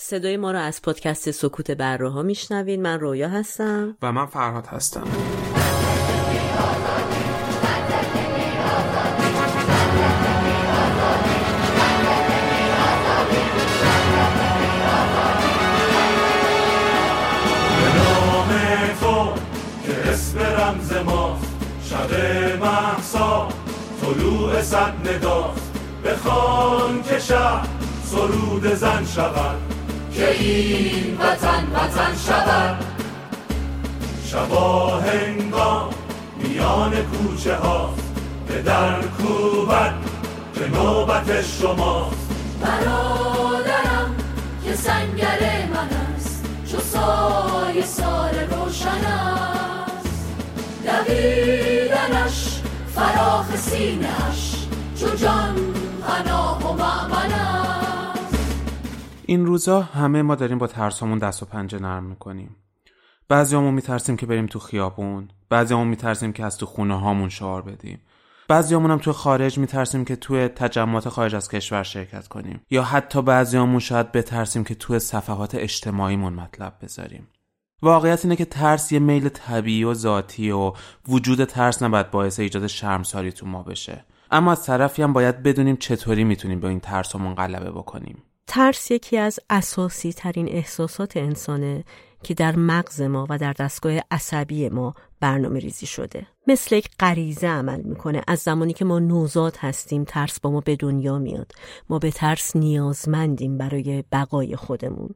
صدای ما رو از پادکست سکوت بره ها میشنوین من رویا هستم. و من فرهاد هستم. رمز ما شب محسا طلوع صد نگاه بخوان که شب سرود زن شود. که این وطن وطن شود. شبا هنگام میان کوچه ها به در کوبت به نوبت شماست. برادرم که سنگر من است چو سای سار روشن است. دویدنش فراخ سینش چو جان این روزا همه ما داریم با ترسامون دست و پنجه نرم می‌کنیم. بعضیامون میترسیم که بریم تو خیابون. بعضیامون میترسیم که از تو خونه هامون شعار بدیم. بعضیامون هم تو خارج میترسیم که توی تجمعات خارج از کشور شرکت کنیم. یا حتی بعضیامون شاید بترسیم که توی صفحات اجتماعیمون مطلب بذاریم. واقعیت اینه که ترس یه میل طبیعی و ذاتی و وجود ترس نباید باعث ایجاد شرمساری تو ما بشه. اما از طرفی هم باید بدونیم چطوری می‌تونیم به این ترسمون غلبه بکنیم. ترس یکی از اساسی ترین احساسات انسانه که در مغز ما و در دستگاه عصبی ما برنامه ریزی شده. مثل یک غریزه عمل می‌کنه. از زمانی که ما نوزاد هستیم ترس با ما به دنیا میاد. ما به ترس نیازمندیم برای بقای خودمون.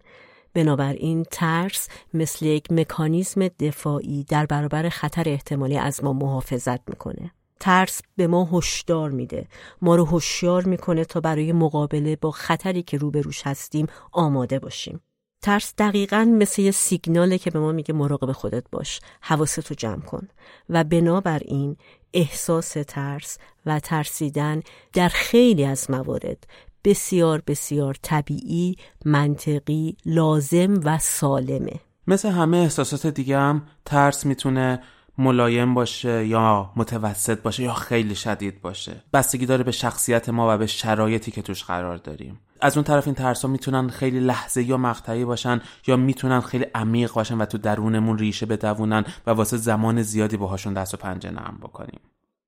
بنابراین ترس مثل یک مکانیزم دفاعی در برابر خطر احتمالی از ما محافظت می‌کنه. ترس به ما هشدار میده. ما رو هوشیار می‌کنه تا برای مقابله با خطری که روبروش هستیم آماده باشیم. ترس دقیقا مثل یه سیگناله که به ما میگه مراقب خودت باش. حواستو جمع کن. و بنابراین احساس ترس و ترسیدن در خیلی از موارد بسیار بسیار طبیعی، منطقی، لازم و سالمه. مثل همه احساسات دیگه هم ترس می‌تونه ملایم باشه یا متوسط باشه یا خیلی شدید باشه. بستگی داره به شخصیت ما و به شرایطی که توش قرار داریم. از اون طرف این ترس ها می‌تونن خیلی لحظه یا مقطعی باشن یا می‌تونن خیلی عمیق باشن و تو درونمون ریشه بدوونن و واسه زمان زیادی باهاشون دست و پنجه نرم بکنیم.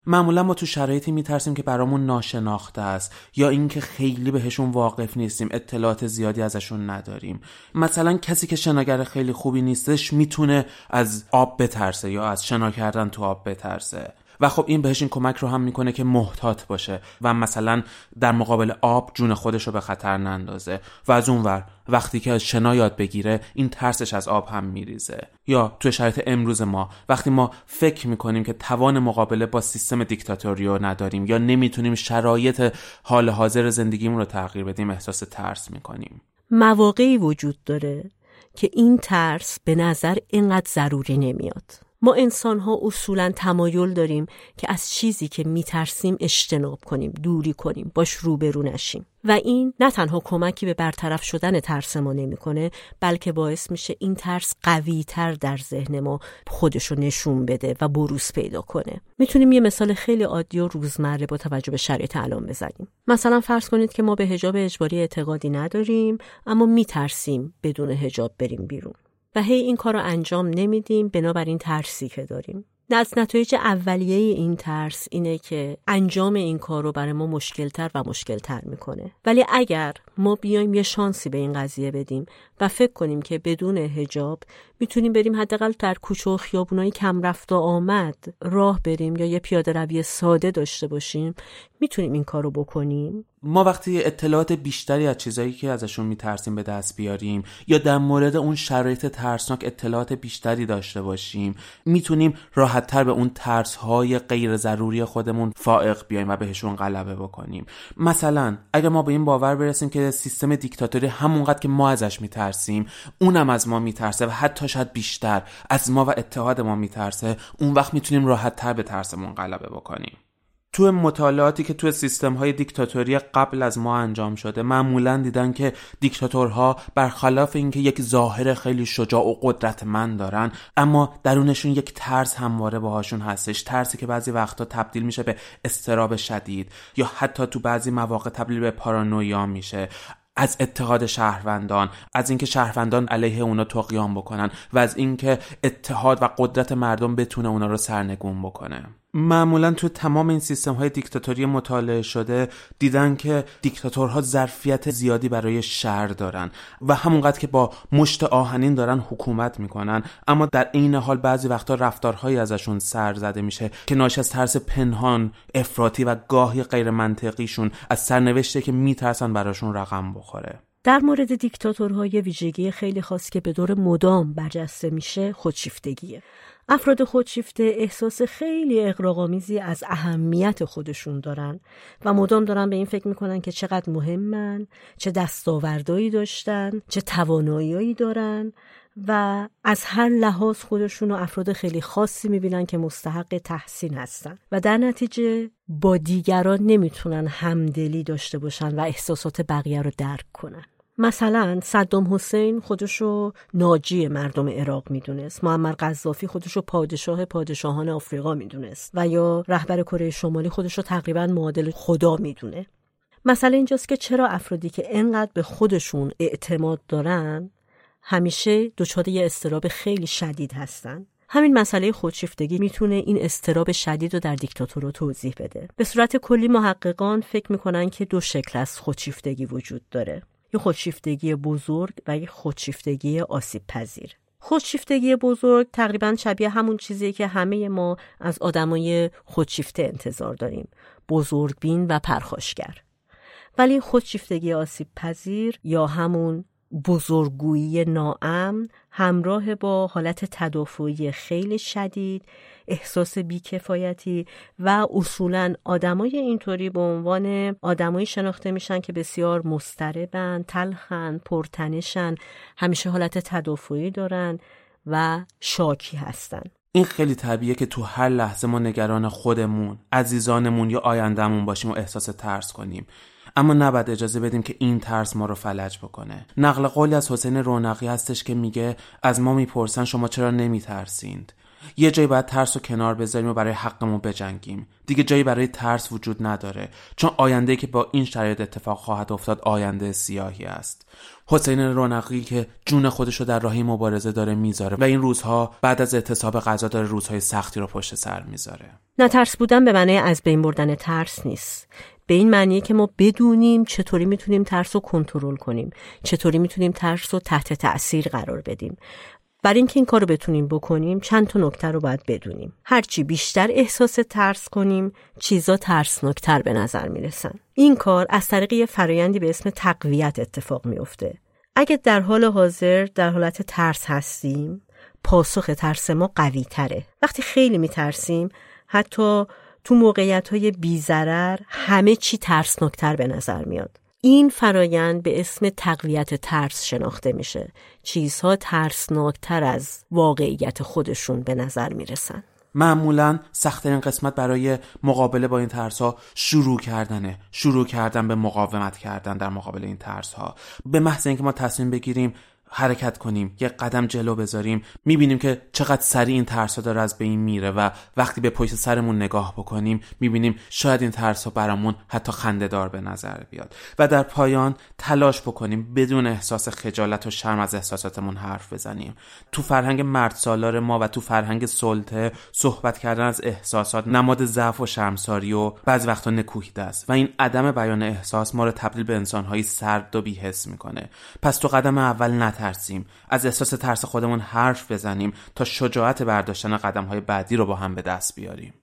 معمولا ما تو شرایطی میترسیم که برامون ناشناخته است یا اینکه خیلی بهشون واقف نیستیم اطلاعات زیادی ازشون نداریم. مثلا کسی که شناگر خیلی خوبی نیستش می‌تونه از آب بترسه یا از شنا کردن تو آب بترسه. و خب این بهش این کمک رو هم می‌کنه که محتاط باشه و مثلا در مقابل آب جون خودش رو به خطر نندازه و از اونور وقتی که از شنا یاد بگیره این ترسش از آب هم میریزه. یا توی شرایط امروز ما وقتی ما فکر می‌کنیم که توان مقابله با سیستم دیکتاتوری رو نداریم یا نمی‌تونیم شرایط حال حاضر زندگیمون رو تغییر بدیم احساس ترس می‌کنیم. مواقعی وجود داره که این ترس به نظر اینقدر ضروری نمیاد. ما انسان ها اصولا تمایل داریم که از چیزی که میترسیم اجتناب کنیم دوری کنیم باش روبرو نشیم. و این نه تنها کمکی به برطرف شدن ترس ما نمی‌کنه بلکه باعث میشه این ترس قوی تر در ذهن ما خودش رو نشون بده و بروز پیدا کنه. می‌تونیم یه مثال خیلی عادی و روزمره با توجه به شرایط الان بزنیم. مثلا فرض کنید که ما به حجاب اجباری اعتقادی نداریم اما میترسیم بدون حجاب بریم بیرون. و هی این کار رو انجام نمیدیم بنابراین ترسی که داریم. از نتایج اولیه این ترس اینه که انجام این کار رو برای ما مشکلتر و مشکلتر می‌کنه. ولی اگر ما بیایم یه شانسی به این قضیه بدیم و فکر کنیم که بدون هجاب می‌تونیم بریم حداقل در کوچه و خیابونای کم رفت و آمد راه بریم یا یه پیاده روی ساده داشته باشیم می‌تونیم این کار رو بکنیم. ما وقتی اطلاعات بیشتری از چیزایی که ازشون میترسیم به دست بیاریم یا در مورد اون شرایط ترسناک اطلاعات بیشتری داشته باشیم می‌تونیم راحتتر به اون ترس های غیر ضروری خودمون فائق بیایم و بهشون غلبه بکنیم. مثلا اگر ما به این باور برسیم که سیستم دیکتاتوری همونقدر که ما ازش میترسیم اونم از ما میترسه و حتی شاید بیشتر از ما و اتحاد ما میترسه اون وقت می‌تونیم راحتتر به ترسمون غلبه بکنیم. تو مطالعاتی که تو سیستم های دیکتاتوری قبل از ما انجام شده معمولا دیدن که دیکتاتورها برخلاف اینکه یک ظاهر خیلی شجاع و قدرتمند دارن اما درونشون یک ترس همواره باهاشون هستش. ترسی که بعضی وقتا تبدیل میشه به استراب شدید یا حتی تو بعضی مواقع تبدیل به پارانویا میشه. از اتحاد شهروندان از اینکه شهروندان علیه اونا قیام بکنن و از اینکه اتحاد و قدرت مردم بتونه اونا رو سرنگون بکنه. معمولا تو تمام این سیستم های دیکتاتوری مطالعه شده دیدن که دیکتاتورها ظرفیت زیادی برای شر دارن و همونقدر که با مشت آهنین دارن حکومت می‌کنن. اما در عین حال بعضی وقتا رفتارهایی ازشون سر زده میشه که ناشی از ترس پنهان افراطی و گاهی غیر منطقیشون از سرنوشته که میترسن براشون رقم بخوره. در مورد دیکتاتورها یه ویژگی خیلی خاص که به دور مدام برجسته میشه خودشیفتگیه. افراد خودشیفته احساس خیلی اقراقامیزی از اهمیت خودشون دارن و مدام دارن به این فکر می‌کنن که چقدر مهمن چه دستاوردهایی داشتن چه تواناییهایی دارن و از هر لحاظ خودشون و افراد خیلی خاصی می‌بینن که مستحق تحسین هستن. و در نتیجه با دیگران نمی‌تونن همدلی داشته باشن و احساسات بقیه رو درک کنن. مثلا صدام حسین خودشو ناجی مردم عراق می‌دونست. معمر قذافی خودشو پادشاه پادشاهان آفریقا می‌دونست. و یا رهبر کره شمالی خودشو تقریبا معادل خدا می‌دونه. مثلا اینجاست که چرا افرادی که انقدر به خودشون اعتماد دارن همیشه دچار یه استراب خیلی شدید هستن؟ همین مسئله خودشیفتگی می‌تونه این استراب شدید رو در دیکتاتور رو توضیح بده. به صورت کلی محققان فکر می‌کنن که دو شکل از خودشیفتگی وجود داره. یه خودشیفتگی بزرگ و یه خودشیفتگی آسیب پذیر خودشیفتگی بزرگ تقریبا شبیه همون چیزیه که همه ما از آدمای خودشیفته انتظار داریم. بزرگبین و پرخاشگر. ولی خودشیفتگی آسیب پذیر یا همون بزرگگویی ناامن همراه با حالت تدافعی خیلی شدید احساس بیکفایتی و اصولا آدمای اینطوری به عنوان آدمایی شناخته میشن که بسیار مستربن تلخن پرتنشن همیشه حالت تدافعی دارن و شاکی هستن. این خیلی طبیعیه که تو هر لحظه ما نگران خودمون عزیزانمون یا آیندهمون باشیم و احساس ترس کنیم. اما نباید اجازه بدیم که این ترس ما رو فلج بکنه. نقل قولی از حسین رونقی هستش که میگه از ما می‌پرسن شما چرا نمیترسید یه جایی باید ترس رو کنار بذاریم و برای حقمون بجنگیم. دیگه جایی برای ترس وجود نداره. چون آینده که با این شرایط اتفاق خواهد افتاد آینده سیاهی است. حسین رونقی که جون خودش رو در راهی مبارزه داره می‌ذاره و این روزها بعد از اعتصاب غذا داره روزهای سختی رو پشت سر می‌ذاره. نه ترس بودن به معنی از بین بردن ترس نیست. به این معنیه که ما بدونیم چطوری می‌تونیم ترس رو کنترل کنیم چطوری می‌تونیم ترس رو تحت تأثیر قرار بدیم. برای اینکه این کار رو بتونیم بکنیم چند تا نکته رو باید بدونیم. هرچی بیشتر احساس ترس کنیم چیزا ترسناکتر به نظر می‌رسن. این کار از طریق یه فرایندی به اسم تقویت اتفاق میفته. اگه در حال حاضر در حالت ترس هستیم پاسخ ترس ما قوی تره وقتی خیلی میترسیم حتی تو موقعیت های بیزرر همه چی ترسناکتر به نظر میاد. این فرایند به اسم تقویت ترس شناخته میشه. چیزها ترسناکتر از واقعیت خودشون به نظر می‌رسن. معمولا سختترین قسمت برای مقابله با این ترس ها شروع کردنه. شروع کردن به مقاومت کردن در مقابل این ترس ها به محض اینکه ما تصمیم بگیریم حرکت کنیم یک قدم جلو بذاریم می‌بینیم که چقدر سریع این ترس داره از بین میره و وقتی به پشت سرمون نگاه بکنیم می‌بینیم شاید این ترس برامون حتی خندهدار به نظر بیاد. و در پایان تلاش بکنیم بدون احساس خجالت و شرم از احساساتمون حرف بزنیم. تو فرهنگ مرد سالار ما و تو فرهنگ سلطه صحبت کردن از احساسات نماد ضعف و شرمساری و بعضی وقتا نکوهیده است. و این عدم بیان احساس ما رو تبدیل به انسانهایی سرد و بیحس می‌کنه. پس تو قدم اول نترسیم از احساس ترس خودمون حرف بزنیم تا شجاعت برداشتن قدم های بعدی رو با هم به دست بیاریم.